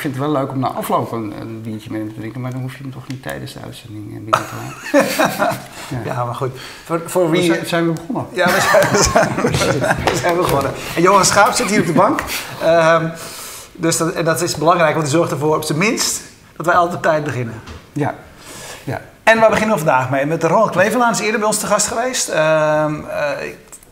ik vind het wel leuk om na afloop een, een biertje met hem te drinken. Maar dan hoef je hem toch niet tijdens de uitzending eh, binnen te halen. Ja. ja, maar goed. Voor, voor wie... Zijn, zijn, we begonnen? Ja, we zijn, we zijn, we zijn begonnen. En Johan Schaap zit hier op de bank. Uh, dus dat, en dat is belangrijk, want die zorgt ervoor op zijn minst dat wij altijd op tijd beginnen. Ja. ja. En waar beginnen we vandaag mee? Met Ronald Klevelaan is eerder bij ons te gast geweest. Uh, uh,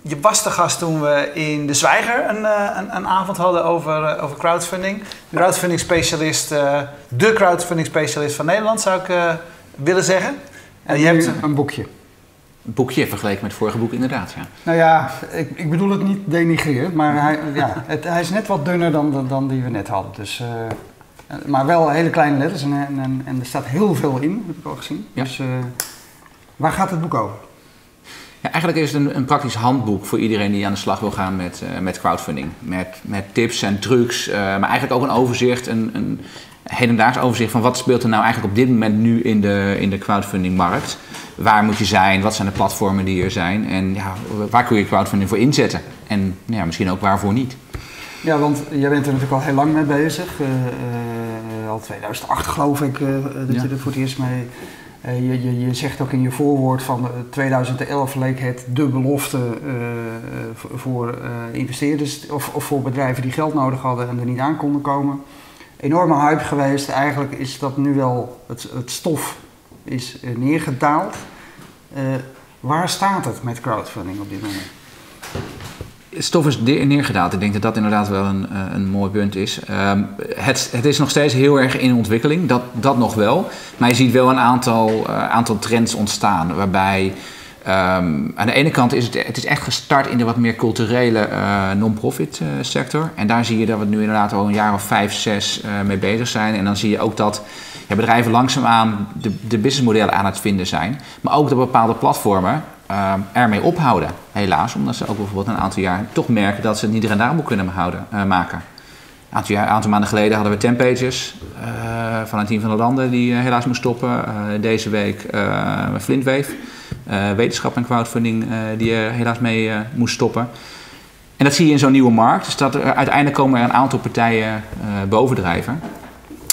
je was te gast toen we in De Zwijger een, uh, een, een avond hadden over, over crowdfunding. Crowdfunding specialist, de crowdfunding specialist van Nederland zou ik willen zeggen. En je hebt een boekje. Een boekje vergeleken met het vorige boek, inderdaad. Ja. Nou ja, ik, ik bedoel het niet denigrerend, maar hij, ja, het, hij is net wat dunner dan, dan, dan die we net hadden. Dus, uh, maar wel hele kleine letters en, en, en, er staat heel veel in, heb ik al gezien. Ja. Dus uh, waar gaat het boek over? Ja, eigenlijk is het een, een, praktisch handboek voor iedereen die aan de slag wil gaan met, uh, met crowdfunding. Met, met tips en trucs, maar eigenlijk ook een overzicht, een, een hedendaags overzicht van wat speelt er nou eigenlijk op dit moment nu in de, in de crowdfundingmarkt. Waar moet je zijn? Wat zijn de platformen die er zijn? En ja, waar kun je crowdfunding voor inzetten? En ja, misschien ook waarvoor niet. Ja, want jij bent er natuurlijk al heel lang mee bezig. Uh, uh, al 2008 geloof ik dat ja. je er voor het eerst mee... Je, je, je, zegt ook in je voorwoord van 2011 leek het de belofte voor investeerders of, of, voor bedrijven die geld nodig hadden en er niet aan konden komen. Enorme hype geweest. Eigenlijk is dat nu wel het, het stof is neergedaald. waar staat het met crowdfunding op dit moment? Stof is neergedaald. Ik denk dat dat inderdaad wel een, uh, een mooi punt is. Um, het, het, is nog steeds heel erg in ontwikkeling, dat, dat nog wel. Maar je ziet wel een aantal, uh, aantal trends ontstaan. Waarbij um, aan de ene kant is het, het is echt gestart in de wat meer culturele uh, non-profit sector. En daar zie je dat we nu inderdaad al een jaar of vijf, zes mee bezig zijn. En dan zie je ook dat bedrijven langzaamaan de, de businessmodellen aan het vinden zijn. Maar ook dat bepaalde platformen uh, ermee ophouden, helaas. Omdat ze ook bijvoorbeeld een aantal jaar toch merken dat ze het niet rendabel kunnen houden, uh, maken. Een aantal, jaar, aantal, maanden geleden hadden we 10 pages uh, van een team van de landen die helaas moest stoppen. deze week Flintwave, wetenschap en crowdfunding, die er helaas mee moest stoppen. En dat zie je in zo'n nieuwe markt. Dus dat er, uiteindelijk komen er een aantal partijen bovendrijven.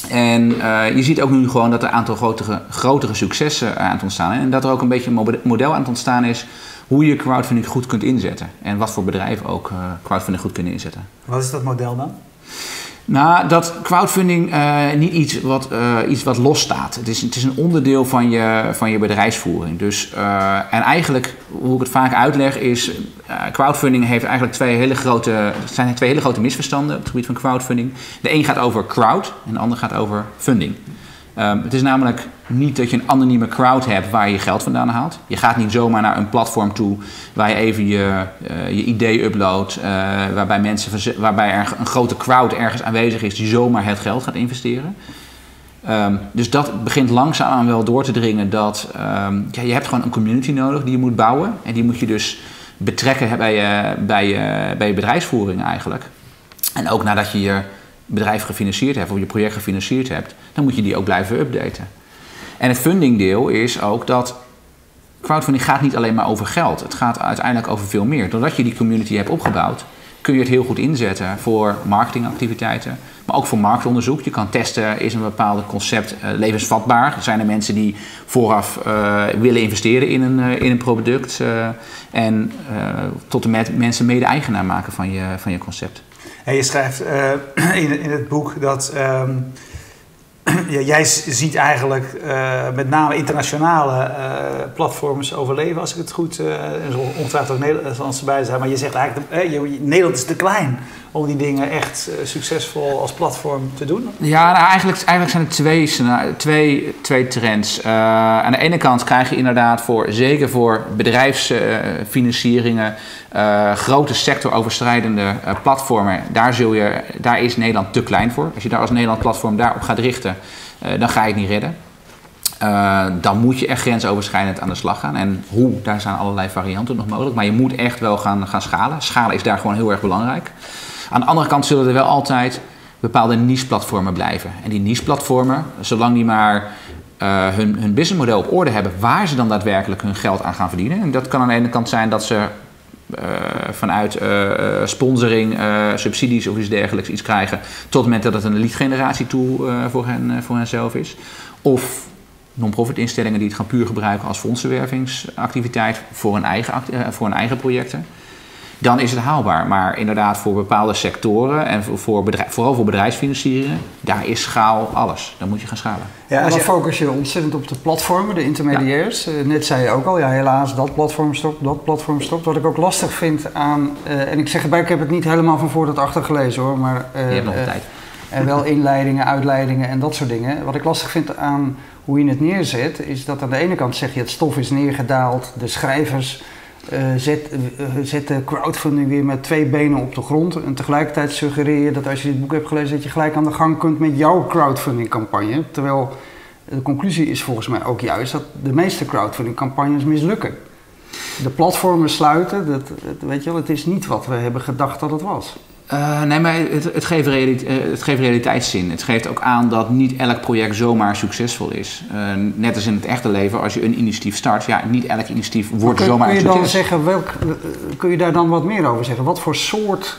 En uh, je ziet ook nu gewoon dat er een aantal grotere, grotere successen aan het ontstaan zijn. En dat er ook een beetje een model aan het ontstaan is hoe je crowdfunding goed kunt inzetten. En wat voor bedrijven ook uh, crowdfunding goed kunnen inzetten. Wat is dat model dan? Nou, dat crowdfunding uh, niet iets wat, uh, iets wat losstaat. Het is, het is een onderdeel van je, van je bedrijfsvoering. Dus, uh, en eigenlijk, hoe ik het vaak uitleg, is crowdfunding heeft eigenlijk twee hele grote, zijn twee hele grote misverstanden op het gebied van crowdfunding. De een gaat over crowd en de ander gaat over funding. Um, het is namelijk niet dat je een anonieme crowd hebt waar je geld vandaan haalt. Je gaat niet zomaar naar een platform toe waar je even je, uh, je idee uploadt, uh, waarbij, mensen, waarbij er een grote crowd ergens aanwezig is die zomaar het geld gaat investeren. Um, dus dat begint langzaamaan wel door te dringen dat um, ja, je hebt gewoon een community nodig die je moet bouwen. En die moet je dus betrekken bij je, bij bij je bedrijfsvoering eigenlijk. En ook nadat je je bedrijf gefinancierd hebt of je project gefinancierd hebt, dan moet je die ook blijven updaten. En het fundingdeel is ook dat crowdfunding gaat niet alleen maar over geld. Het gaat uiteindelijk over veel meer. Doordat je die community hebt opgebouwd, kun je het heel goed inzetten voor marketingactiviteiten, maar ook voor marktonderzoek. Je kan testen, is een bepaald concept uh, levensvatbaar? Zijn er mensen die vooraf uh, willen investeren in een, uh, in een product? en tot en met mensen mede-eigenaar maken van je, van je concept. En je schrijft in, in het boek dat... Um ja, jij ziet eigenlijk uh, met name internationale uh, platforms overleven, als ik het goed. Uh, ongetwijfeld ook Nederlandse bij zijn, maar je zegt eigenlijk: Nederland is te klein om die dingen echt succesvol als platform te doen? Ja, nou, eigenlijk, eigenlijk zijn er twee, twee, twee trends. aan de ene kant krijg je inderdaad voor, zeker voor bedrijfsfinancieringen, grote sectoroverschrijdende platformen, daar, zul je, daar is Nederland te klein voor. Als je daar als Nederland platform daarop gaat richten, uh, dan ga je het niet redden. Uh, dan moet je echt grensoverschrijdend aan de slag gaan. En hoe, daar zijn allerlei varianten nog mogelijk. Maar je moet echt wel gaan, gaan schalen. Schalen is daar gewoon heel erg belangrijk. Aan de andere kant zullen er wel altijd bepaalde niche-platformen blijven. En die niche-platformen, zolang die maar uh, hun, hun businessmodel op orde hebben, waar ze dan daadwerkelijk hun geld aan gaan verdienen. En dat kan aan de ene kant zijn dat ze vanuit sponsoring, subsidies of iets dergelijks iets krijgen, tot het moment dat het een lead generatie tool voor, hen, voor henzelf is. Of non-profit instellingen die het gaan puur gebruiken als fondsenwervingsactiviteit voor hun eigen, voor hun eigen projecten dan is het haalbaar. Maar inderdaad, voor bepaalde sectoren en voor bedrijf, vooral voor bedrijfsfinancieringen, daar is schaal alles. Dan moet je gaan schalen. Ja, en dan focus je ontzettend op de platformen, de intermediairs. Eh, net zei je ook al, ja, helaas, dat platform stopt, dat platform stopt. Wat ik ook lastig vind aan, uh, en ik zeg erbij, ik heb het niet helemaal van voor tot achter gelezen hoor, maar... Uh, je hebt nog tijd. En wel inleidingen, uitleidingen en dat soort dingen. Wat ik lastig vind aan hoe je het neerzet, is dat aan de ene kant zeg je het stof is neergedaald, de schrijvers zet, uh, zet de crowdfunding weer met twee benen op de grond. En tegelijkertijd suggereer je dat als je dit boek hebt gelezen, dat je gelijk aan de gang kunt met jouw crowdfunding campagne. Terwijl de conclusie is volgens mij ook juist dat de meeste crowdfunding campagnes mislukken. De platformen sluiten, dat, dat, weet je wel, het is niet wat we hebben gedacht dat het was. Uh, nee, maar het, het, geeft uh, het geeft realiteitszin. Het geeft ook aan dat niet elk project zomaar succesvol is. Uh, net als in het echte leven, als je een initiatief start, ja, niet elk initiatief wordt kun, zomaar kun een je succes. Dan zeggen, welk, kun je daar dan wat meer over zeggen? Wat voor soort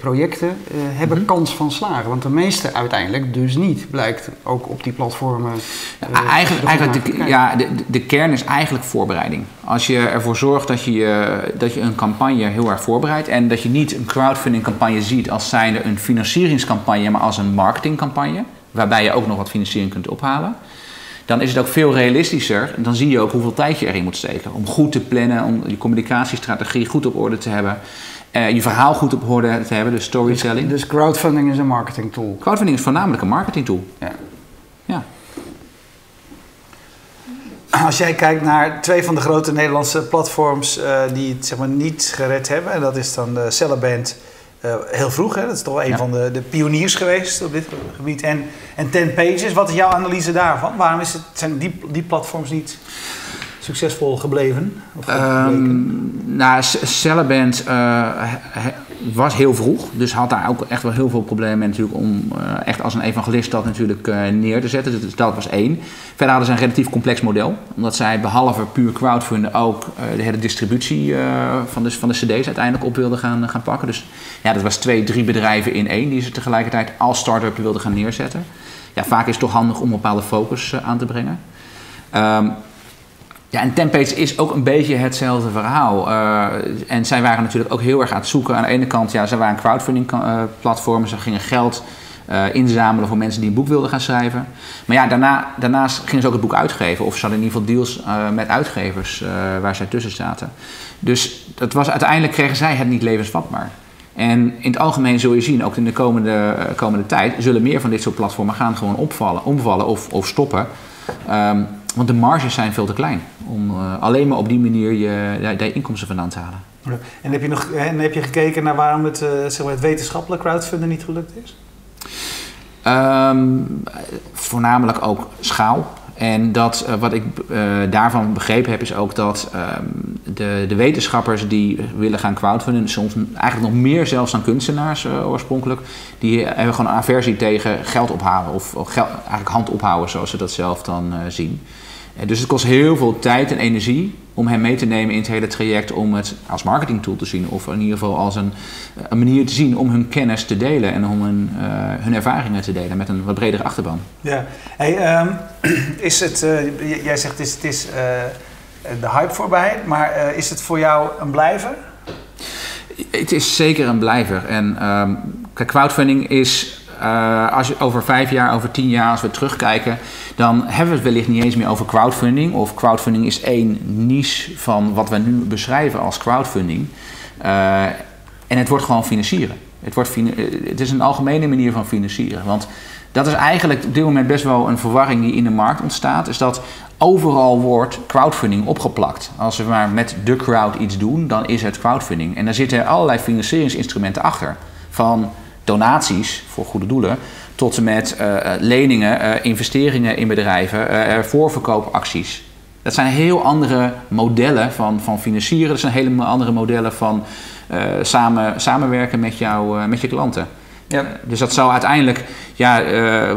projecten hebben mm -hmm. kans van slagen? Want de meeste uiteindelijk dus niet, blijkt ook op die platformen. Ja, eigenlijk, eigenlijk de, ja, de, de kern is eigenlijk voorbereiding. Als je ervoor zorgt dat je, dat je een campagne heel erg voorbereidt en dat je niet een crowdfunding campagne ziet als zijnde een financieringscampagne, maar als een marketingcampagne, waarbij je ook nog wat financiering kunt ophalen, dan is het ook veel realistischer. Dan zie je ook hoeveel tijd je erin moet steken. Om goed te plannen, om je communicatiestrategie goed op orde te hebben. Uh, je verhaal goed op orde te hebben, dus storytelling. Dus, dus crowdfunding is een marketing tool? Crowdfunding is voornamelijk een marketing tool. Ja. ja. Als jij kijkt naar twee van de grote Nederlandse platforms uh, die het zeg maar, niet gered hebben, en dat is dan de Celeband uh, heel vroeg, hè? dat is toch een ja. van de, de, pioniers geweest op dit gebied, en, en Ten Pages. Wat is jouw analyse daarvan? Waarom is het, zijn die, die platforms niet succesvol gebleven? Of um, nou, Celeband uh, was heel vroeg, dus had daar ook echt wel heel veel problemen natuurlijk om uh, echt als een evangelist dat natuurlijk uh, neer te zetten. Dus dat was één. Verder hadden ze een relatief complex model, omdat zij behalve puur crowdfunden ook de hele distributie van, de, van de cd's uiteindelijk op wilden gaan, gaan pakken. Dus ja, dat was twee, drie bedrijven in één die ze tegelijkertijd als start-up wilden gaan neerzetten. Ja, vaak is het toch handig om een bepaalde focus aan te brengen. Um, ja, en Tempage is ook een beetje hetzelfde verhaal. Uh, en zij waren natuurlijk ook heel erg aan het zoeken. Aan de ene kant, ja, ze waren een crowdfunding uh, platform. Ze gingen geld uh, inzamelen voor mensen die een boek wilden gaan schrijven. Maar ja, daarna, daarnaast gingen ze ook het boek uitgeven. Of ze hadden in ieder geval deals met uitgevers waar zij tussen zaten. Dus dat was, uiteindelijk kregen zij het niet levensvatbaar. En in het algemeen zul je zien, ook in de komende, komende tijd, zullen meer van dit soort platformen gaan gewoon opvallen, omvallen of, of stoppen. Um, want de marges zijn veel te klein om uh, alleen maar op die manier je, je, je inkomsten vandaan te halen. En heb je, nog, en heb je gekeken naar waarom het, uh, zeg maar het wetenschappelijk crowdfunding niet gelukt is? Um, voornamelijk ook schaal. En dat, uh, wat ik uh, daarvan begrepen heb, is ook dat um, de, de, wetenschappers die willen gaan crowdfunden, soms eigenlijk nog meer zelfs dan kunstenaars uh, oorspronkelijk, die hebben gewoon een aversie tegen geld ophalen of geld, eigenlijk hand ophouden, zoals ze dat zelf dan zien. Dus het kost heel veel tijd en energie om hen mee te nemen in het hele traject om het als marketingtool te zien. Of in ieder geval als een, een manier te zien om hun kennis te delen en om hun, uh, hun ervaringen te delen met een wat bredere achterban. Ja, hey, um, is het, uh, jij zegt het is, het is uh, de hype voorbij, maar is het voor jou een blijver? Het is zeker een blijver. En um, crowdfunding is uh, als je over vijf jaar, over tien jaar, als we terugkijken, dan hebben we het wellicht niet eens meer over crowdfunding. Of crowdfunding is één niche van wat we nu beschrijven als crowdfunding. Uh, en het wordt gewoon financieren. Het, wordt het is een algemene manier van financieren. Want dat is eigenlijk op dit moment best wel een verwarring die in de markt ontstaat. Is dat overal wordt crowdfunding opgeplakt. Als we maar met de crowd iets doen, dan is het crowdfunding. En daar zitten allerlei financieringsinstrumenten achter. Van donaties voor goede doelen, tot en met uh, leningen, uh, investeringen in bedrijven, uh, voorverkoopacties. Dat zijn heel andere modellen van, van financieren, dat zijn hele andere modellen van samen, samenwerken met, jou, met je klanten. Ja. dus dat zou uiteindelijk, ja,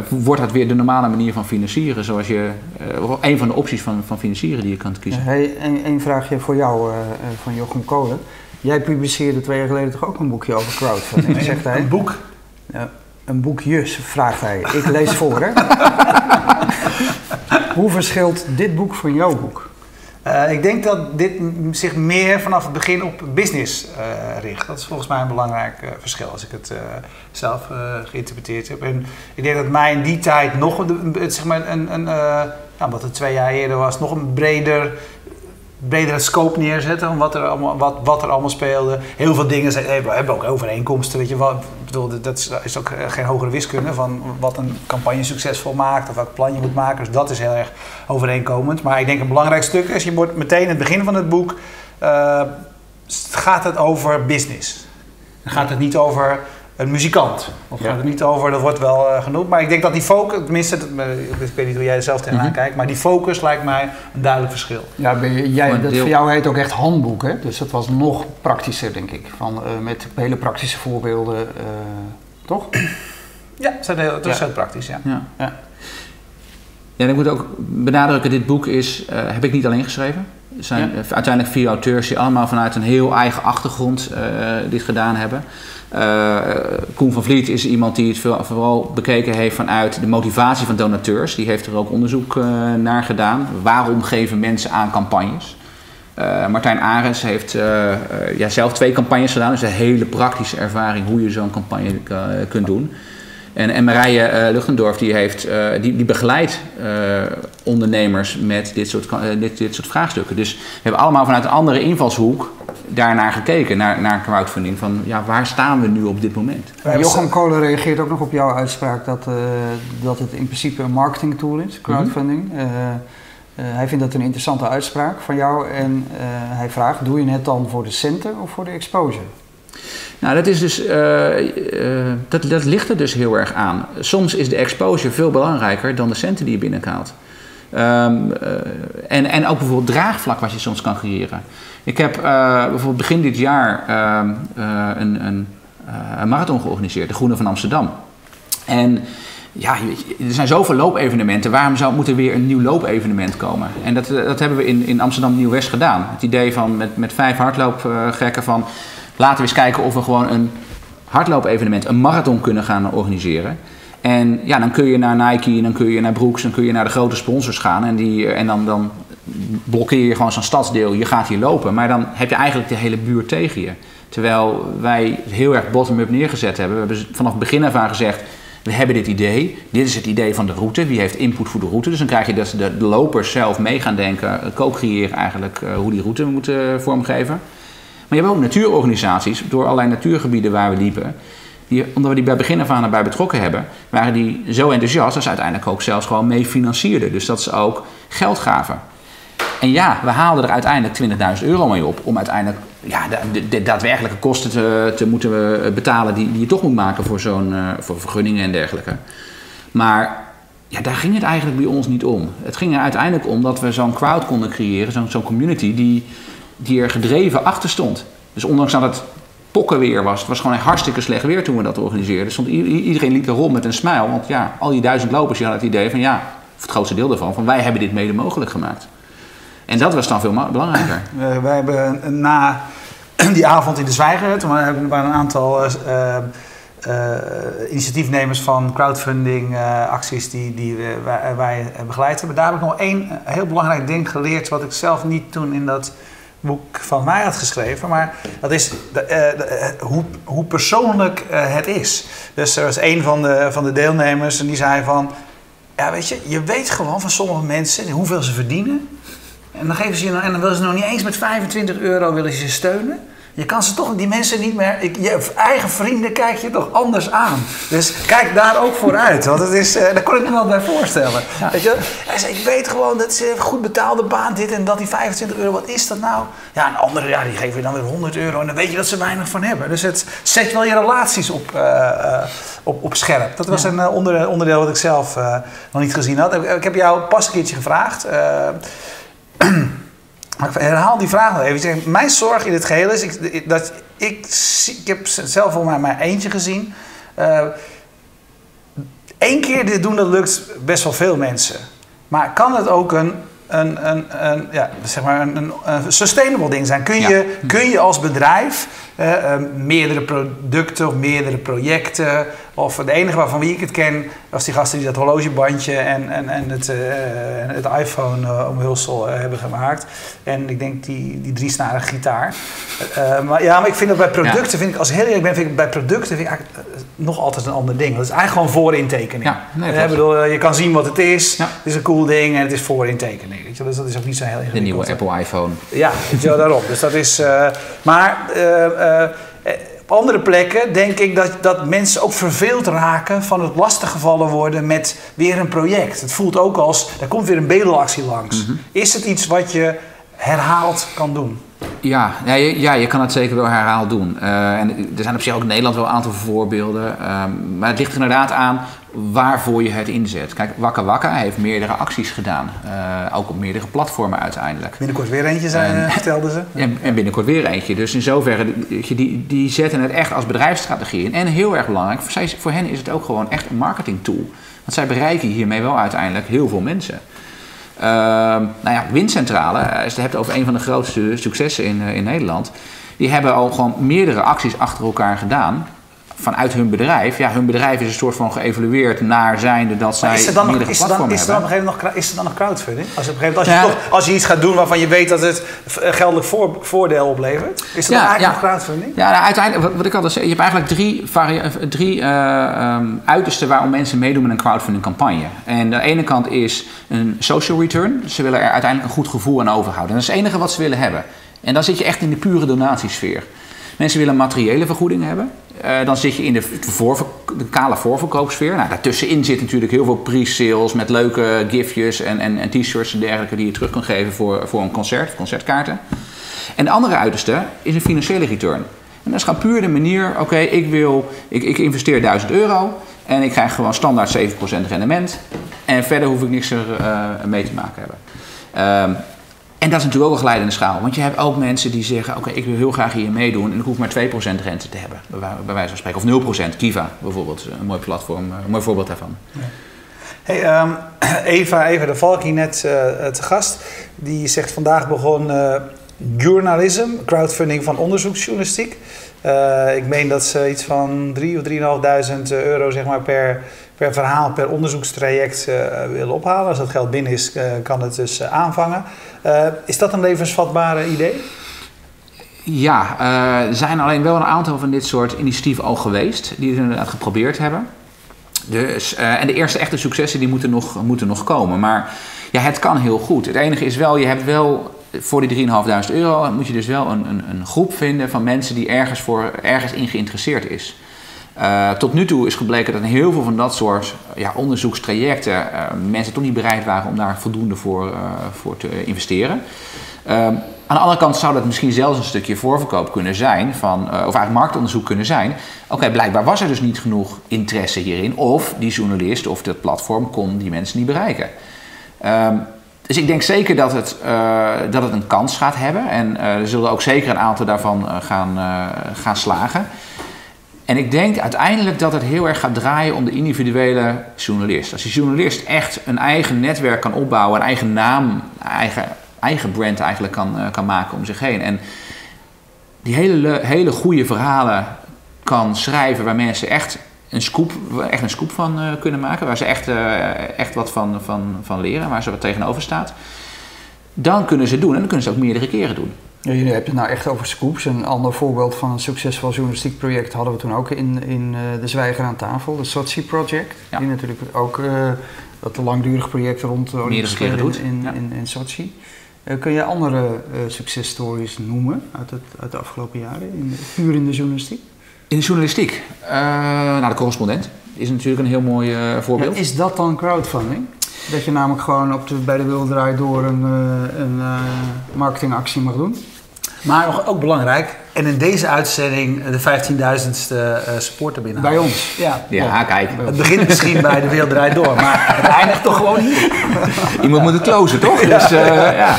wordt dat weer de normale manier van financieren, zoals je, een van de opties van, van financieren die je kan kiezen. Hey, een, een vraagje voor jou, van Jochem Kolen. Jij publiceerde twee jaar geleden toch ook een boekje over crowdfunding, nee, zegt hij. Een boek? Ja, een boekjes, vraagt hij. Ik lees voor, hè? Hoe verschilt dit boek van jouw boek? Uh, ik denk dat dit zich meer vanaf het begin op business uh, richt. Dat is volgens mij een belangrijk uh, verschil als ik het zelf geïnterpreteerd heb. En ik denk dat mij in die tijd nog zeg maar een, een nou, wat het twee jaar eerder was, nog een breder bredere scope neerzetten. Wat er allemaal, wat, wat er allemaal speelde. Heel veel dingen zijn, we hebben ook overeenkomsten. Weet je, wat, bedoel, dat is ook geen hogere wiskunde van wat een campagne succesvol maakt of welk plan je moet maken. Dus dat is heel erg overeenkomend. Maar ik denk een belangrijk stuk is, je wordt meteen in het begin van het boek uh, gaat het over business. Dan gaat het niet over een muzikant. Of gaat het niet over, dat wordt wel uh, genoemd. Maar ik denk dat die focus, tenminste, ik weet niet hoe jij er zelf tegenaan mm kijkt, maar die focus lijkt mij een duidelijk verschil. Ja, jij, dat voor jou heet ook echt handboek, hè? Dus dat was nog praktischer, denk ik. Van, uh, met hele praktische voorbeelden, uh, toch? Ja, dat is heel, dat is heel praktisch, ja. ja. En ik moet ook benadrukken, dit boek is, heb ik niet alleen geschreven. Er zijn uiteindelijk vier auteurs die allemaal vanuit een heel eigen achtergrond dit gedaan hebben. Uh, Koen van Vliet is iemand die het vooral bekeken heeft vanuit de motivatie van donateurs. Die heeft er ook onderzoek naar gedaan. Waarom geven mensen aan campagnes? Uh, Martijn Arends heeft ja, zelf twee campagnes gedaan. Dus een hele praktische ervaring hoe je zo'n campagne kunt doen. En, en Marije uh, Luchtendorf die heeft, uh, die, die begeleidt uh, ondernemers met dit soort, dit, dit soort vraagstukken. Dus we hebben allemaal vanuit een andere invalshoek daarnaar gekeken, naar, naar crowdfunding. Van ja, waar staan we nu op dit moment? Jochem Kolen reageert ook nog op jouw uitspraak dat, dat het in principe een marketingtool is, crowdfunding. Mm hij vindt dat een interessante uitspraak van jou en hij vraagt, doe je het dan voor de centen of voor de exposure? Nou, dat, is dus, uh, uh, dat, dat ligt er dus heel erg aan. Soms is de exposure veel belangrijker dan de centen die je binnenhaalt. Um, uh, en, en ook bijvoorbeeld draagvlak wat je soms kan creëren. Ik heb bijvoorbeeld begin dit jaar ehm, een, een, een, marathon georganiseerd, de Groene van Amsterdam. En ja, er zijn zoveel loopevenementen. Waarom zou, moet er weer een nieuw loopevenement komen? En dat, dat hebben we in, in Amsterdam Nieuw-West gedaan. Het idee van met, met vijf hardloopgekken van laten we eens kijken of we gewoon een hardloopevenement, een marathon kunnen gaan organiseren. En ja, dan kun je naar Nike, dan kun je naar Brooks, dan kun je naar de grote sponsors gaan. En, die, en dan, dan blokkeer je gewoon zo'n stadsdeel, je gaat hier lopen. Maar dan heb je eigenlijk de hele buurt tegen je. Terwijl wij heel erg bottom-up neergezet hebben. We hebben vanaf het begin af aan gezegd, we hebben dit idee. Dit is het idee van de route. Wie heeft input voor de route? Dus dan krijg je dat de, de lopers zelf mee gaan denken, co-creëren eigenlijk uh, hoe die route we moeten vormgeven. Maar je hebt ook natuurorganisaties, door allerlei natuurgebieden waar we liepen. Die, omdat we die bij begin af aan erbij betrokken hebben, waren die zo enthousiast dat ze uiteindelijk ook zelfs gewoon mee financierden. Dus dat ze ook geld gaven. En ja, we haalden er uiteindelijk 20.000 euro mee op om uiteindelijk ja, de, de, daadwerkelijke kosten te, te, moeten eh, betalen die, die je toch moet maken voor, zo'n, uh, voor vergunningen en dergelijke. Maar ja, daar ging het eigenlijk bij ons niet om. Het ging er uiteindelijk om dat we zo'n crowd konden creëren, zo'n, zo'n community die die er gedreven achter stond. Dus ondanks dat het pokkenweer was, het was gewoon hartstikke slecht weer toen we dat organiseerden. Stond, iedereen liep er rond met een smile, want ja, al die duizend lopers die hadden het idee van ja, het grootste deel ervan, van wij hebben dit mede mogelijk gemaakt. En dat was dan veel belangrijker. Uh, wij hebben na die avond in de Zwijger, toen waren een aantal uh, uh, initiatiefnemers van crowdfunding acties die, die wij, wij begeleid hebben. Daar heb ik nog één heel belangrijk ding geleerd, wat ik zelf niet toen in dat boek van mij had geschreven, maar dat is de, uh, hoe, hoe, persoonlijk uh, het is. Dus er was een van de, van de deelnemers en die zei van, ja weet je, je weet gewoon van sommige mensen hoeveel ze verdienen. En dan, geven ze je, en dan willen ze nog niet eens met 25 euro willen ze steunen. Je kan ze toch, die mensen niet meer, je eigen vrienden kijk je toch anders aan. Dus kijk daar ook vooruit, want het is, uh, daar kon ik me wel bij voorstellen. Weet je? Hij zei, ik weet gewoon, dat een goed betaalde baan, dit en dat, die 25 euro, wat is dat nou? Ja, een andere, ja, die geven je dan weer 100 euro en dan weet je dat ze weinig van hebben. Dus het zet wel je relaties op, uh, op, op scherp. Dat was een onder, onderdeel wat ik zelf nog niet gezien had. Ik heb jou pas een keertje gevraagd. Maar ik herhaal die vraag nog even. Mijn zorg in het geheel is ik, dat ik, ik heb zelf voor mij maar eentje gezien. Uh, Eén keer dit doen, dat lukt best wel veel mensen. Maar kan het ook een een, een, een, ja, zeg maar een, een, sustainable ding zijn. Kun, je, kun je als bedrijf uh, meerdere producten of meerdere projecten. Of de enige waarvan wie ik het ken, was die gasten die dat horlogebandje en, en, en het, uh, het iPhone-omhulsel hebben gemaakt. En ik denk die, die driesnarige gitaar. maar ja, maar ik vind dat bij producten, vind ik, als heel eerlijk ben, vind ik bij producten vind ik nog altijd een ander ding. Dat is eigenlijk gewoon voorintekening. Ja, nee, bedoel, je kan zien wat het is. Het is een cool ding en het is voorintekening. Weet je? Dus dat is ook niet zo heel De nieuwe Apple iPhone. Ja, weet je wel, daarom. Dus dat is... maar uh, op andere plekken denk ik dat, dat mensen ook verveeld raken van het lastiggevallen worden met weer een project. Het voelt ook als, er komt weer een bedelactie langs. Mhm. Is het iets wat je herhaald kan doen? Ja, ja, je, ja, je kan het zeker wel herhaald doen. Uh, en er zijn op zich ook in Nederland wel een aantal voorbeelden. Uh, maar het ligt er inderdaad aan waarvoor je het inzet. Kijk, Wakka Wakka heeft meerdere acties gedaan. Uh, ook op meerdere platformen uiteindelijk. Binnenkort weer eentje, zijn, vertelden ze. En, en, binnenkort weer eentje. Dus in zoverre, die, die zetten het echt als bedrijfsstrategie in. En heel erg belangrijk, voor, voor hen is het ook gewoon echt een marketingtool. Want zij bereiken hiermee wel uiteindelijk heel veel mensen. Uh, nou ja, Windcentrale, als je het hebt over een van de grootste successen in, in Nederland, die hebben al gewoon meerdere acties achter elkaar gedaan vanuit hun bedrijf. Ja, hun bedrijf is een soort van geëvalueerd naar zijnde dat zij is er dan nog, is er dan, is er dan, nog, is er dan nog crowdfunding? Als, op een als, je toch, als je iets gaat doen waarvan je weet dat het geldelijk voor, voordeel oplevert, is er dan eigenlijk nog crowdfunding? Ja, nou, uiteindelijk, wat, ik altijd zei, je hebt eigenlijk drie, drie uh, um, uitersten waarom mensen meedoen met een crowdfunding campagne. En de ene kant is een social return. Ze willen er uiteindelijk een goed gevoel aan overhouden. dat is het enige wat ze willen hebben. En dan zit je echt in de pure donatiesfeer. Mensen willen materiële vergoeding hebben. Uh, dan zit je in de, de kale voorverkoopsfeer. Nou, daartussenin zit natuurlijk heel veel pre-sales met leuke giftjes en, en, en t-shirts en dergelijke die je terug kan geven voor, voor een concert, concertkaarten. En de andere uiterste is een financiële return. En dat is gewoon puur de manier, oké, ik wil, ik, ik investeer 1000 euro en ik krijg gewoon standaard 7% rendement. En verder hoef ik niks er uh, mee te maken hebben. Um, en dat is natuurlijk ook een glijdende schaal. Want je hebt ook mensen die zeggen: Oké, ik wil heel graag hier meedoen. En ik hoef maar 2% rente te hebben, bij wijze van spreken. Of 0%. Kiva bijvoorbeeld, een mooi platform, een mooi voorbeeld daarvan. Hey, um, Eva, Eva de Valk net uh, te gast. Die zegt vandaag begon uh, journalism, crowdfunding van onderzoeksjournalistiek. Ik meen dat ze iets van 3 of 3.500 euro zeg maar, per per verhaal, per onderzoekstraject uh, willen ophalen. Als dat geld binnen is, uh, kan het dus uh, aanvangen. is dat een levensvatbare idee? Ja, er zijn alleen wel een aantal van dit soort initiatieven al geweest, die het inderdaad geprobeerd hebben. Dus, en de eerste echte successen die moeten nog, moeten nog komen. Maar ja, het kan heel goed. Het enige is wel, je hebt wel voor die 3.500 euro moet je dus wel een, een, een groep vinden van mensen die ergens, voor, ergens in geïnteresseerd is. Uh, tot nu toe is gebleken dat in heel veel van dat soort ja, onderzoekstrajecten uh, mensen toch niet bereid waren om daar voldoende voor, uh, voor te investeren. aan de andere kant zou dat misschien zelfs een stukje voorverkoop kunnen zijn, van, of eigenlijk marktonderzoek kunnen zijn. Oké, blijkbaar was er dus niet genoeg interesse hierin, of die journalist of dat platform kon die mensen niet bereiken. Um, dus ik denk zeker dat het, dat het een kans gaat hebben en er zullen ook zeker een aantal daarvan gaan, gaan slagen. En ik denk uiteindelijk dat het heel erg gaat draaien om de individuele journalist. Als die journalist echt een eigen netwerk kan opbouwen, een eigen naam, eigen, eigen brand eigenlijk kan, uh, kan maken om zich heen. En die hele, hele goede verhalen kan schrijven waar mensen echt een scoop, echt een scoop van uh, kunnen maken. Waar ze echt, uh, echt wat van, van, van leren, waar ze wat tegenover staat. Dan kunnen ze doen en dan kunnen ze ook meerdere keren doen. Ja, jullie hebben het nou echt over scoops. Een ander voorbeeld van een succesvol journalistiek project hadden we toen ook in, in uh, De Zwijger aan tafel, de Sochi Project. Die natuurlijk ook uh, dat langdurig project rond de Olympische in, in, in, in, Sochi. Uh, kun je andere successtories noemen uit, het, uit de afgelopen jaren, in, puur in de journalistiek? In de journalistiek? nou, de correspondent is natuurlijk een heel mooi voorbeeld. is dat dan crowdfunding? Dat je namelijk gewoon op de, bij de Wildraai door een, een marketingactie mag doen? Maar nog ook belangrijk, en in deze uitzending de 15.000ste uh, supporter binnen. Bij ons? Ja. Ja, kijk. Het begint misschien bij de Wereld Draait Door, maar het eindigt toch gewoon hier. Iemand moet het closen, toch? Dus, uh, ja. ja.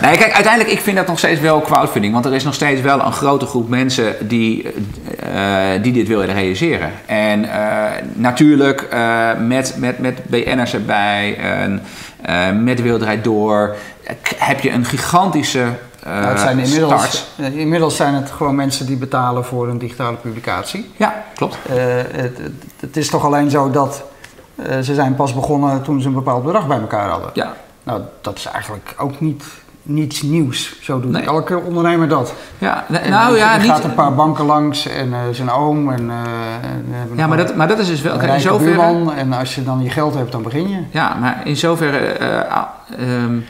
Nee, kijk, uiteindelijk, ik vind dat nog steeds wel crowdfunding. Want er is nog steeds wel een grote groep mensen die, uh, die dit willen realiseren. En natuurlijk met, met, met BN'ers erbij, met de Wereld Draait Door, heb je een gigantische nou, het zijn inmiddels, inmiddels zijn het gewoon mensen die betalen voor een digitale publicatie. Ja, klopt. Uh, het, het, is toch alleen zo dat ze zijn pas begonnen toen ze een bepaald bedrag bij elkaar hadden. Ja. Nou, dat is eigenlijk ook niet niets nieuws. Zo doet elke ondernemer dat. Ja, nou ja, er gaat een paar banken langs en uh, zijn oom en, en ja, maar dat, maar dat is dus wel in zoverre. en als je dan je geld hebt, dan begin je. Ja, maar in zoverre um,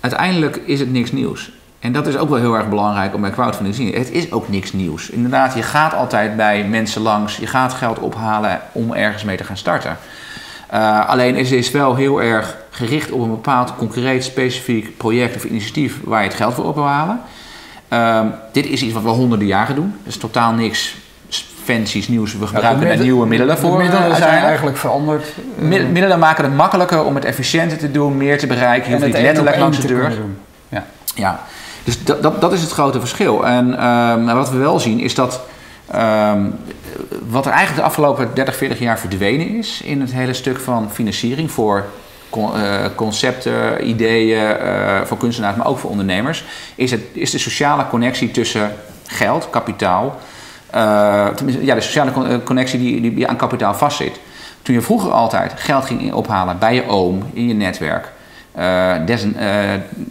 uiteindelijk is het niks nieuws. En dat is ook wel heel erg belangrijk om bij crowdfunding te zien. Het is ook niks nieuws. Inderdaad, je gaat altijd bij mensen langs, je gaat geld ophalen om ergens mee te gaan starten. Uh, alleen het is wel heel erg gericht op een bepaald concreet, specifiek project of initiatief waar je het geld voor op wil halen. Uh, dit is iets wat we honderden jaren doen. Het is totaal niks fancy's nieuws. We gebruiken ja, daar nieuwe middelen voor. De middelen zijn eigenlijk veranderd. middelen maken het makkelijker om het efficiënter te doen, meer te bereiken. Je hoeft niet letterlijk langs de deur. Ja. ja. Dus dat, dat, dat is het grote verschil. En ehm, wat we wel zien is dat ehm, wat er eigenlijk de afgelopen 30, 40 jaar verdwenen is in het hele stuk van financiering voor eh, concepten, ideeën uh, voor kunstenaars, maar ook voor ondernemers, is, het, is de sociale connectie tussen geld, kapitaal, uh, ja, de sociale connectie die, die aan kapitaal vastzit. Toen je vroeger altijd geld ging ophalen bij je oom, in je netwerk, des, uh,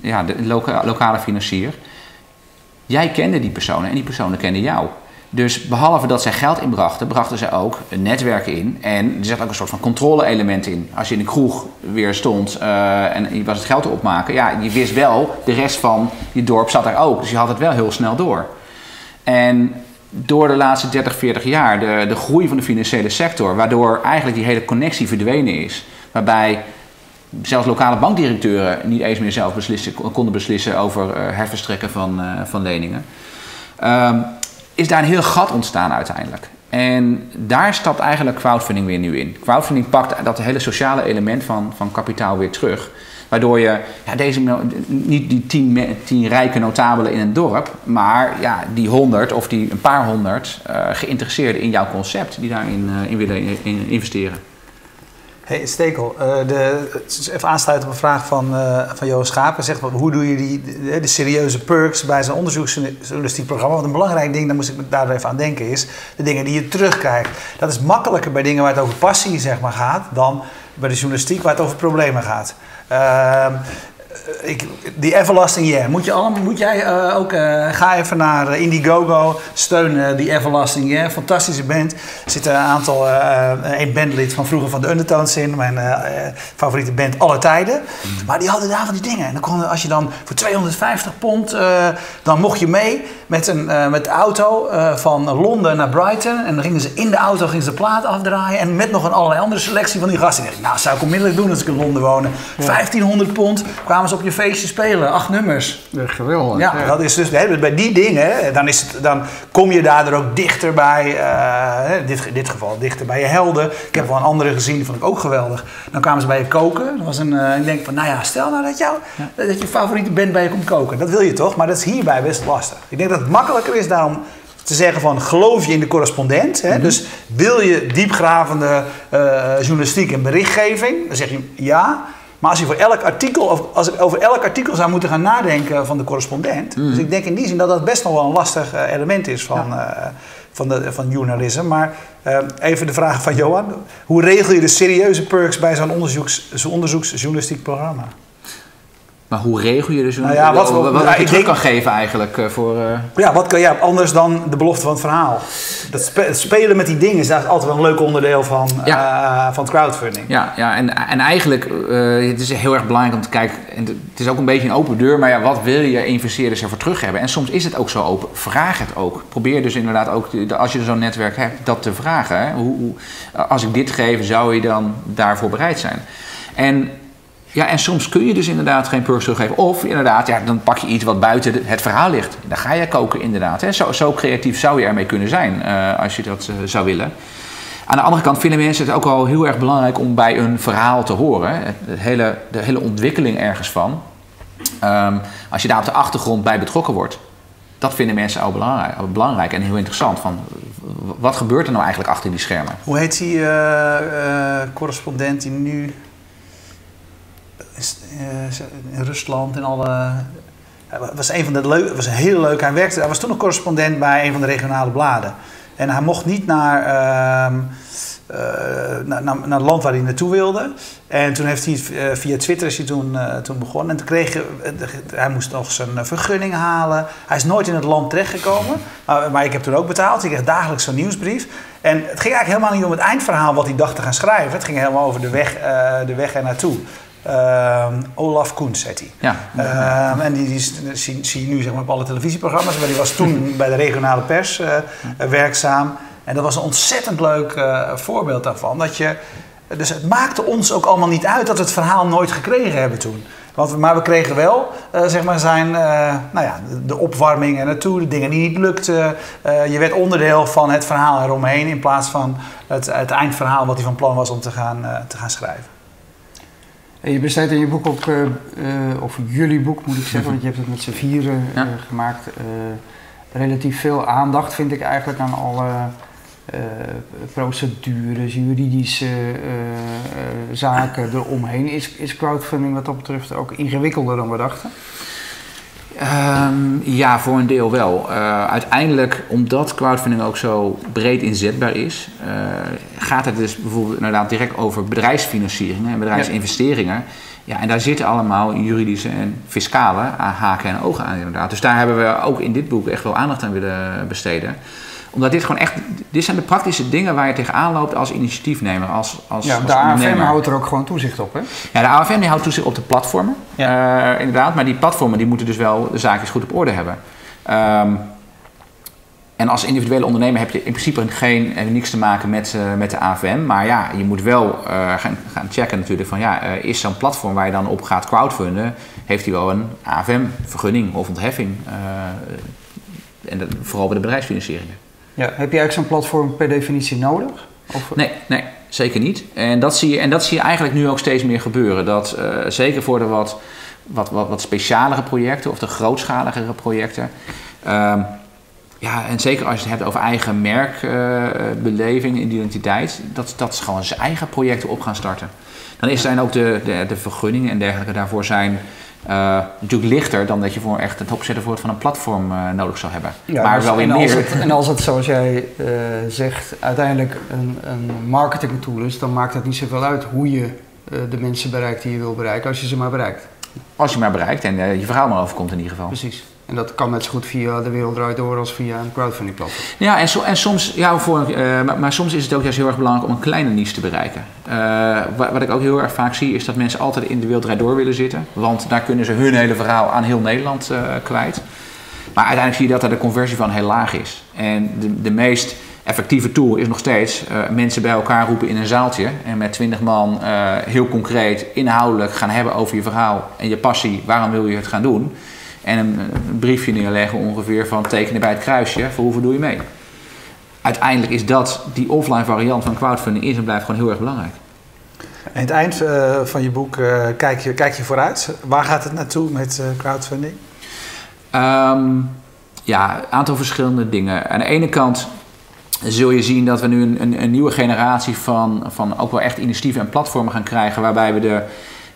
ja, de loka lokale financier. Jij kende die personen en die personen kenden jou. Dus behalve dat zij geld inbrachten, brachten ze ook een netwerk in. En er zat ook een soort van controle-element in. Als je in de kroeg weer stond uh, en je was het geld te opmaken, ja, je wist wel, de rest van je dorp zat daar ook. Dus je had het wel heel snel door. En door de laatste 30, 40 jaar, de, de groei van de financiële sector, waardoor eigenlijk die hele connectie verdwenen is. Waarbij zelfs lokale bankdirecteuren niet eens meer zelf beslissen, konden beslissen over uh, herverstrekken van, uh, van leningen. Um, is daar een heel gat ontstaan uiteindelijk. En daar stapt eigenlijk crowdfunding weer nu in. Crowdfunding pakt dat hele sociale element van, van kapitaal weer terug. Waardoor je ja, deze, niet die tien, tien rijke notabelen in een dorp, maar ja, die honderd of die een paar honderd uh, geïnteresseerden in jouw concept die daarin in willen investeren. Hey, Stekel, uh, even aansluiten op een vraag van, uh, van Johan Schapen. Zegt, hoe doe je die, de, de serieuze perks bij zo'n onderzoeksjournalistiek programma? Want een belangrijk ding, daar moest ik daar even aan denken, is de dingen die je terugkijkt. Dat is makkelijker bij dingen waar het over passie zeg maar, gaat, dan bij de journalistiek waar het over problemen gaat. Uh, ik, die Everlasting Yeah. Moet, je allemaal, moet jij uh, ook, uh, ga even naar uh, Indiegogo, steun die Everlasting Yeah. Fantastische band. Er zitten een aantal, een bandlid van vroeger van de Undertones in. Mijn favoriete band alle tijden. Mm. Maar die hadden daar van die dingen. En dan kon, als je dan voor 250 pond, dan mocht je mee met, een, met de auto van Londen naar Brighton. En dan gingen ze in de auto gingen ze de plaat afdraaien. En met nog een allerlei andere selectie van die gasten. En dacht ik, nou zou ik onmiddellijk doen als ik in Londen wonen. 1500 pond kwamen op je feestje spelen. Acht nummers. Ja, geweldig. Ja, dat is dus bij die dingen, dan, is het, dan kom je daar ook dichter bij, uh, in dit, dit geval dichter bij je helden. Ik heb wel een andere gezien, die vond ik ook geweldig. Dan kwamen ze bij je koken. Dat was een, uh, ik denk van, nou ja, stel nou dat, jou, dat je favoriete band bij je komt koken. Dat wil je toch, maar dat is hierbij best lastig. Ik denk dat het makkelijker is daarom te zeggen van geloof je in de correspondent. Hè? Mhm. Dus wil je diepgravende uh, journalistiek en berichtgeving, dan zeg je ja. Maar als je voor elk artikel, of als ik over elk artikel zou moeten gaan nadenken van de correspondent. Mm. Dus ik denk in die zin dat dat best nog wel een lastig uh, element is van, ja. uh, van, de, van journalisme. Maar uh, even de vraag van Johan. Hoe regel je de serieuze perks bij zo'n onderzoeks, zo onderzoeksjournalistiek programma? Maar hoe regel je dus nou ja, wat, wat, nou, terug kan geven eigenlijk uh, voor... Uh... Ja, wat kan je anders dan de belofte van het verhaal? Dat spe spelen met die dingen is altijd wel een leuk onderdeel van, ja. uh, van crowdfunding. Ja, ja en, en eigenlijk het is heel erg belangrijk om te kijken... En het is ook een beetje een open deur, maar ja, wat wil je investeerders ervoor terug hebben? En soms is het ook zo open. Vraag het ook. Probeer dus inderdaad ook, als je zo'n netwerk hebt, dat te vragen. Hè? Hoe, hoe, als ik dit geef, zou je dan daarvoor bereid zijn? En Ja, en soms kun je dus inderdaad geen perks teruggeven. Of inderdaad, ja, dan pak je iets wat buiten het verhaal ligt. Dan ga je koken inderdaad. Hè. Zo, zo creatief zou je ermee kunnen zijn uh, als je dat uh, zou willen. Aan de andere kant vinden mensen het ook wel heel erg belangrijk om bij een verhaal te horen. Het hele, de hele ontwikkeling ergens van. Um, als je daar op de achtergrond bij betrokken wordt, dat vinden mensen ook belangrijk, belangrijk en heel interessant. Van, wat gebeurt er nou eigenlijk achter die schermen? Hoe heet die uh, correspondent die nu in Rusland en alle. Hij was een van de leuk, was heel leuk. Hij werkte, hij was toen een correspondent bij een van de regionale bladen. En hij mocht niet naar, uh, uh, naar, naar, het land waar hij naartoe wilde. En toen heeft hij uh, via Twitter is hij toen, toen begonnen. En toen kreeg hij moest nog zijn vergunning halen. Hij is nooit in het land terechtgekomen. Maar, maar ik heb toen ook betaald. Ik kreeg dagelijks zo'n nieuwsbrief. En het ging eigenlijk helemaal niet om het eindverhaal wat hij dacht te gaan schrijven. Het ging helemaal over de weg, de weg er naartoe. Uh, Olaf Koens heet hij. Ja. Uh, en die, die zie, zie, je nu zeg maar, op alle televisieprogramma's. Maar die was toen bij de regionale pers uh, werkzaam. En dat was een ontzettend leuk uh, voorbeeld daarvan. Dat je, dus het maakte ons ook allemaal niet uit dat we het verhaal nooit gekregen hebben toen. Want, maar we kregen wel zeg maar zijn, nou ja, de opwarming naartoe, de dingen die niet lukten. je werd onderdeel van het verhaal eromheen in plaats van het, het eindverhaal wat hij van plan was om te gaan, te gaan schrijven. En je besteedt in je boek ook, uh, uh, of jullie boek moet ik zeggen, want je hebt het met z'n vieren uh, ja. gemaakt, relatief veel aandacht vind ik eigenlijk aan alle procedures, juridische zaken eromheen. Is, is crowdfunding wat dat betreft ook ingewikkelder dan we dachten? Um, ja, voor een deel wel. Uh, uiteindelijk, omdat crowdfunding ook zo breed inzetbaar is, uh, gaat het dus bijvoorbeeld inderdaad direct over bedrijfsfinancieringen en bedrijfsinvesteringen. Ja, en daar zitten allemaal juridische en fiscale haken en ogen aan inderdaad. Dus daar hebben we ook in dit boek echt wel aandacht aan willen besteden omdat dit gewoon echt, dit zijn de praktische dingen waar je tegenaan loopt als initiatiefnemer. Als, als, ja, de als AFM houdt er ook gewoon toezicht op, hè? Ja, de AFM die houdt toezicht op de platformen, ja. uh, inderdaad. Maar die platformen die moeten dus wel de zaakjes goed op orde hebben. Um, en als individuele ondernemer heb je in principe geen, niks te maken met, uh, met de AFM. Maar ja, je moet wel uh, gaan, gaan checken natuurlijk van ja, uh, is zo'n platform waar je dan op gaat crowdfunden, heeft hij wel een AFM-vergunning of ontheffing? en dat, vooral bij de bedrijfsfinancieringen. Ja, heb je eigenlijk zo'n platform per definitie nodig? Of? Nee, nee, zeker niet. En dat, zie je, en dat zie je eigenlijk nu ook steeds meer gebeuren. Dat uh, zeker voor de wat, wat, wat, wat specialere projecten of de grootschaligere projecten. Uh, ja, en zeker als je het hebt over eigen merkbeleving, uh, identiteit, dat, dat ze gewoon zijn eigen projecten op gaan starten. Dan is, zijn ook de, de, de vergunningen en dergelijke daarvoor zijn uh, natuurlijk lichter dan dat je voor echt het opzetten voor van een platform uh, nodig zou hebben. Ja, maar dus wel weer meer. Het, en als het, zoals jij uh, zegt, uiteindelijk een, een marketing tool is, dan maakt het niet zoveel uit hoe je de mensen bereikt die je wil bereiken, als je ze maar bereikt. Als je maar bereikt en je verhaal maar overkomt in ieder geval. Precies. En dat kan net zo goed via de wereld draait door als via een crowdfunding platform. Ja, en, en soms, ja, voor, uh, maar, soms is het ook juist heel erg belangrijk om een kleine niche te bereiken. Uh, wat, wat, ik ook heel erg vaak zie, is dat mensen altijd in de wereld door willen zitten. Want daar kunnen ze hun hele verhaal aan heel Nederland uh, kwijt. Maar uiteindelijk zie je dat er de conversie van heel laag is. En de, de meest effectieve tool is nog steeds mensen bij elkaar roepen in een zaaltje. En met twintig man heel concreet, inhoudelijk gaan hebben over je verhaal en je passie. Waarom wil je het gaan doen? En een, een, briefje neerleggen ongeveer van tekenen bij het kruisje. Voor hoeveel doe je mee? Uiteindelijk is dat, die offline variant van crowdfunding, is en blijft gewoon heel erg belangrijk. En het eind uh, van je boek uh, kijk, je, kijk je vooruit. Waar gaat het naartoe met uh, crowdfunding? Um, ja, een aantal verschillende dingen. Aan de ene kant zul je zien dat we nu een, een, een nieuwe generatie van, van ook wel echt initiatieven en platformen gaan krijgen. Waarbij we de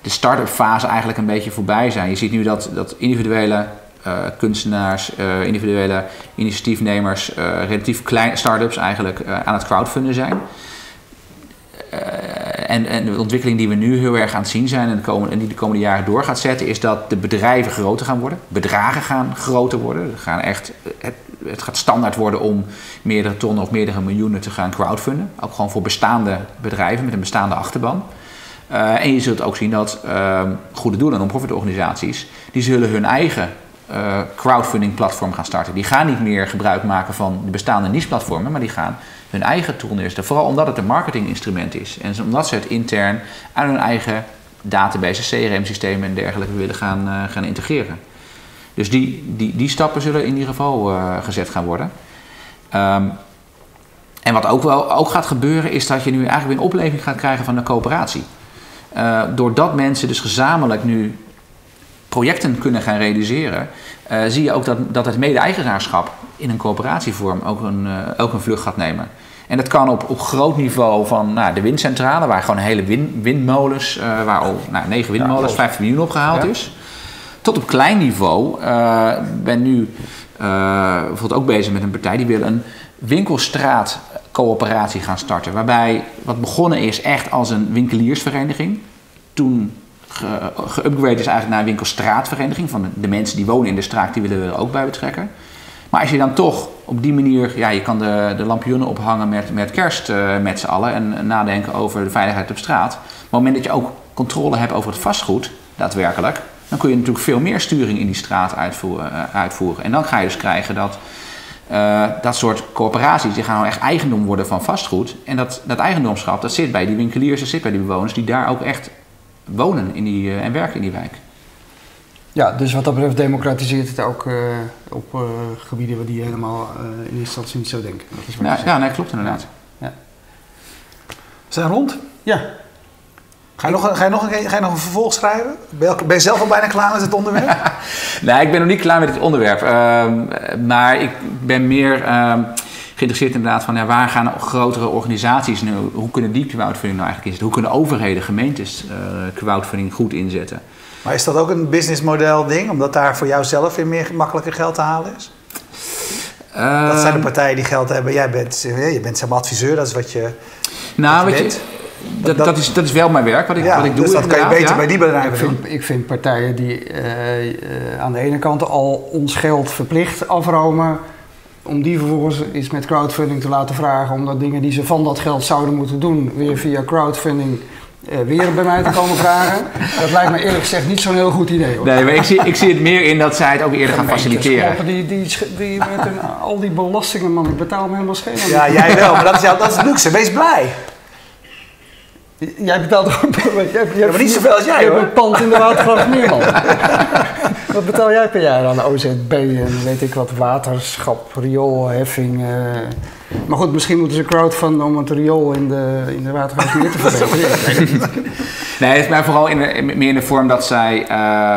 de start-up fase eigenlijk een beetje voorbij zijn. Je ziet nu dat, dat individuele uh, kunstenaars, uh, individuele initiatiefnemers, uh, relatief kleine start-ups eigenlijk aan het crowdfunden zijn. en, en de ontwikkeling die we nu heel erg aan het zien zijn en die de komende jaren door gaat zetten, is dat de bedrijven groter gaan worden. Bedragen gaan groter worden. Gaan echt, het, het gaat standaard worden om meerdere tonnen of meerdere miljoenen te gaan crowdfunden. Ook gewoon voor bestaande bedrijven met een bestaande achterban. Uh, en je zult ook zien dat uh, goede doelen en non-profit organisaties, die zullen hun eigen uh, crowdfunding platform gaan starten. Die gaan niet meer gebruik maken van de bestaande niche platformen, maar die gaan hun eigen tool neerzetten. Vooral omdat het een marketinginstrument is en omdat ze het intern aan hun eigen databases, CRM-systemen en dergelijke willen gaan, gaan integreren. Dus die, die, die stappen zullen in ieder geval gezet gaan worden. Ehm, en wat ook wel ook gaat gebeuren, is dat je nu eigenlijk weer een opleving gaat krijgen van de coöperatie. Uh, doordat mensen dus gezamenlijk nu projecten kunnen gaan realiseren, uh, zie je ook dat, dat het mede-eigenaarschap in een coöperatievorm ook een, uh, ook een vlucht gaat nemen. En dat kan op, op groot niveau van nou, de windcentrale, waar gewoon hele wind, windmolens, waar al nou, 9 windmolens, ja, 15 miljoen opgehaald ja. is. Tot op klein niveau. Ik ben nu bijvoorbeeld ook bezig met een partij die wil een winkelstraat coöperatie gaan starten. Waarbij wat begonnen is echt als een winkeliersvereniging. Toen geüpgrade is eigenlijk naar een winkelstraatvereniging. Van de, mensen die wonen in de straat, die willen we er ook bij betrekken. Maar als je dan toch op die manier, ja, je kan de, de lampioenen ophangen met, met kerst uh, met z'n allen en nadenken over de veiligheid op straat. Op het moment dat je ook controle hebt over het vastgoed, daadwerkelijk, dan kun je natuurlijk veel meer sturing in die straat uitvoeren. Uh, uitvoeren. En dan ga je dus krijgen dat uh, dat soort corporaties die gaan nou echt eigendom worden van vastgoed. En dat, dat eigendomschap dat zit bij die winkeliers, dat zit bij die bewoners die daar ook echt wonen in die, uh, en werken in die wijk. Ja, dus wat dat betreft democratiseert het ook uh, op gebieden waar die helemaal in eerste instantie niet zo denken. Dat is ja, ja nee, klopt inderdaad. Ja. We zijn rond? Ja. Ga je, nog een, ga, je nog een, ga je nog een vervolg schrijven? Ben je, ben je zelf al bijna klaar met het onderwerp? nee, ik ben nog niet klaar met het onderwerp. Uh, maar ik ben meer uh, geïnteresseerd inderdaad van ja, waar gaan grotere organisaties nu, hoe kunnen die crowdfunding nou eigenlijk inzetten? Hoe kunnen overheden, gemeentes uh, crowdfunding goed inzetten? Maar is dat ook een businessmodel ding, omdat daar voor jou zelf weer meer makkelijker geld te halen is? dat zijn de ehm. partijen die geld hebben. Jij bent, je bent zeg maar adviseur, dat is wat je. Nou, wat je, weet je, dat, dat, is, dat is wel mijn werk, wat ik, wat ik doe. Dus dat kan je beter bij die bedrijven ik vind, ik vind partijen die uh, uh, aan de ene kant al ons geld verplicht afromen, om die vervolgens eens met crowdfunding te laten vragen, omdat dingen die ze van dat geld zouden moeten doen, weer via crowdfunding uh, weer bij mij te komen vragen. Dat lijkt me eerlijk gezegd niet zo'n heel goed idee. Hoor. Nee, maar ik zie, ik zie het meer in dat zij het ook eerder gaan faciliteren. Die, die, die, met een, al die belastingen, man, ik betaal me helemaal schelen. Ja, jij wel, maar dat is, jou, dat is luxe. Wees blij. Jij betaalt ook. Jij, jij maar niet zoveel als jij. Je hoor. hebt een pand in de Watergraaf Meerman. wat betaal jij per jaar aan OZB en weet ik wat, waterschap, rioolheffing? Uh. Maar goed, misschien moeten ze crowdfunden om het riool in de, in de Meer te verbeteren. nee, het is maar vooral in de, meer in de vorm dat zij.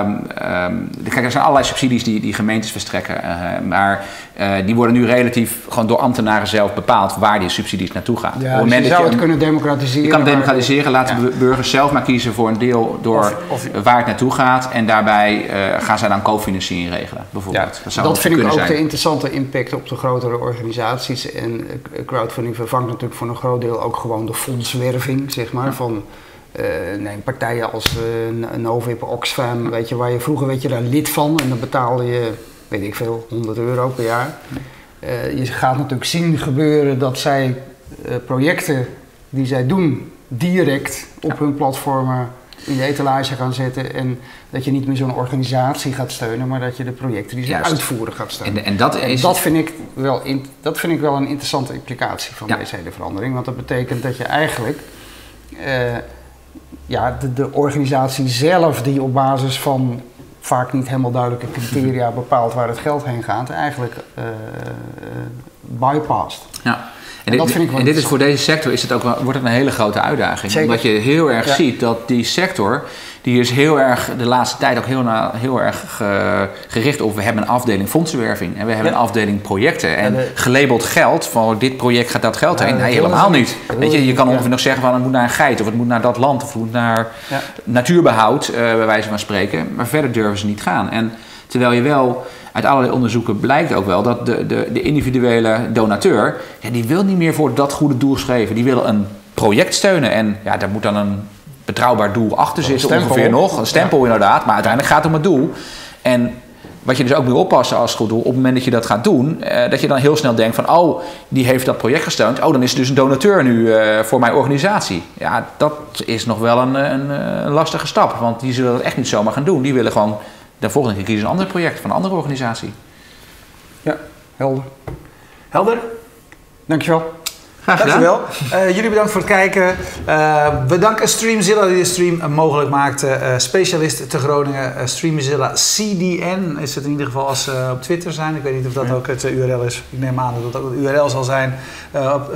Um, um, kijk, er zijn allerlei subsidies die, die gemeentes verstrekken. Uh, maar uh, die worden nu relatief gewoon door ambtenaren zelf bepaald waar die subsidies naartoe gaan. Ja, dus je zou je het kunnen democratiseren. Je kan het democratiseren, laten ja. burgers zelf maar kiezen voor een deel door of, of, waar het naartoe gaat. En daarbij uh, gaan zij dan cofinanciering regelen, bijvoorbeeld. Ja, dat, dat vind ik ook zijn. de interessante impact op de grotere organisaties. En crowdfunding vervangt natuurlijk voor een groot deel ook gewoon de fondswerving, zeg maar. Ja. Van, uh, nee, partijen als uh, Novip, Oxfam, weet je, waar je vroeger weet je daar lid van en dan betaalde je weet ik veel, 100 euro per jaar. Uh, je gaat natuurlijk zien gebeuren dat zij projecten die zij doen direct op ja. hun platformen in de etalage gaan zetten. En dat je niet meer zo'n organisatie gaat steunen, maar dat je de projecten die ze Juist. uitvoeren gaat steunen. En, en, dat, is... en dat, vind ik wel in, dat vind ik wel een interessante implicatie van ja. deze hele verandering. Want dat betekent dat je eigenlijk uh, ja, de, de organisatie zelf die op basis van vaak niet helemaal duidelijke criteria bepaalt waar het geld heen gaat, eigenlijk uh, bypast. Ja. En, en, dit, en dit is voor deze sector is het ook wordt het een hele grote uitdaging. Zeker. Omdat je heel erg ja. ziet dat die sector, die is heel erg de laatste tijd ook heel, na, heel erg ge, gericht op. We hebben een afdeling fondsenwerving en we hebben ja. een afdeling projecten. En de, gelabeld geld, van dit project gaat dat geld heen. Nee, helemaal niet. Weet je, je kan ongeveer nog zeggen van het moet naar een geit of het moet naar dat land of het moet naar natuurbehoud, uh, bij wijze van spreken. Maar verder durven ze niet gaan. En terwijl je wel uit allerlei onderzoeken blijkt ook wel dat de, de, de individuele donateur, ja, die wil niet meer voor dat goede doel schrijven. Die wil een project steunen en ja, daar moet dan een betrouwbaar doel achter zitten ongeveer nog. Een stempel ja. inderdaad, maar uiteindelijk gaat het om het doel. En wat je dus ook moet oppassen als goed doel, op het moment dat je dat gaat doen, eh, dat je dan heel snel denkt van, oh, die heeft dat project gesteund, oh, dan is het dus een donateur nu uh, voor mijn organisatie. Ja, dat is nog wel een, een, een, lastige stap, want die zullen dat echt niet zomaar gaan doen. Die willen gewoon de volgende keer kiezen een ander project van een andere organisatie. Ja, helder. Helder? Dankjewel. Graag gedaan. Dankjewel. Uh, jullie bedankt voor het kijken. Uh, we danken Streamzilla die de stream mogelijk maakte. Uh, specialist te Groningen, Streamzilla CDN is het in ieder geval als ze op Twitter zijn. Ik weet niet of dat ook het URL is. Ik neem aan dat dat ook het URL zal zijn. op,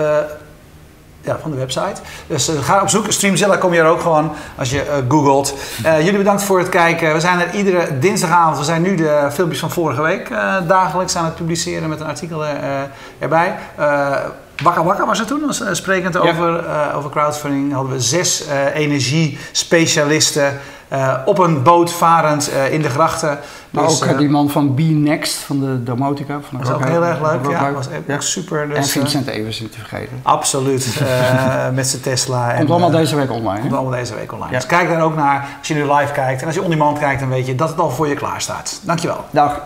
ja, van de website. Dus uh, ga op zoek. Streamzilla kom je er ook gewoon als je uh, googelt. Uh, jullie bedankt voor het kijken. We zijn er iedere dinsdagavond. We zijn nu de filmpjes van vorige week dagelijks aan het publiceren met een artikel erbij. Wakka Wakka was het toen, was, sprekend ja. over, over crowdfunding. Hadden we zes energiespecialisten uh, op een boot varend uh, in de grachten. Maar dus, ook uh, die man van Be Next van de Domotica. Dat was ook heel erg leuk. Ja, was echt super. Dus, en Vincent Evers niet te vergeten. Absoluut. met zijn Tesla. Komt allemaal deze week online. Komt allemaal deze week online. Ja. Dus kijk daar ook naar als je nu live kijkt. En als je on demand kijkt, dan weet je dat het al voor je klaar staat. Dankjewel. Dag.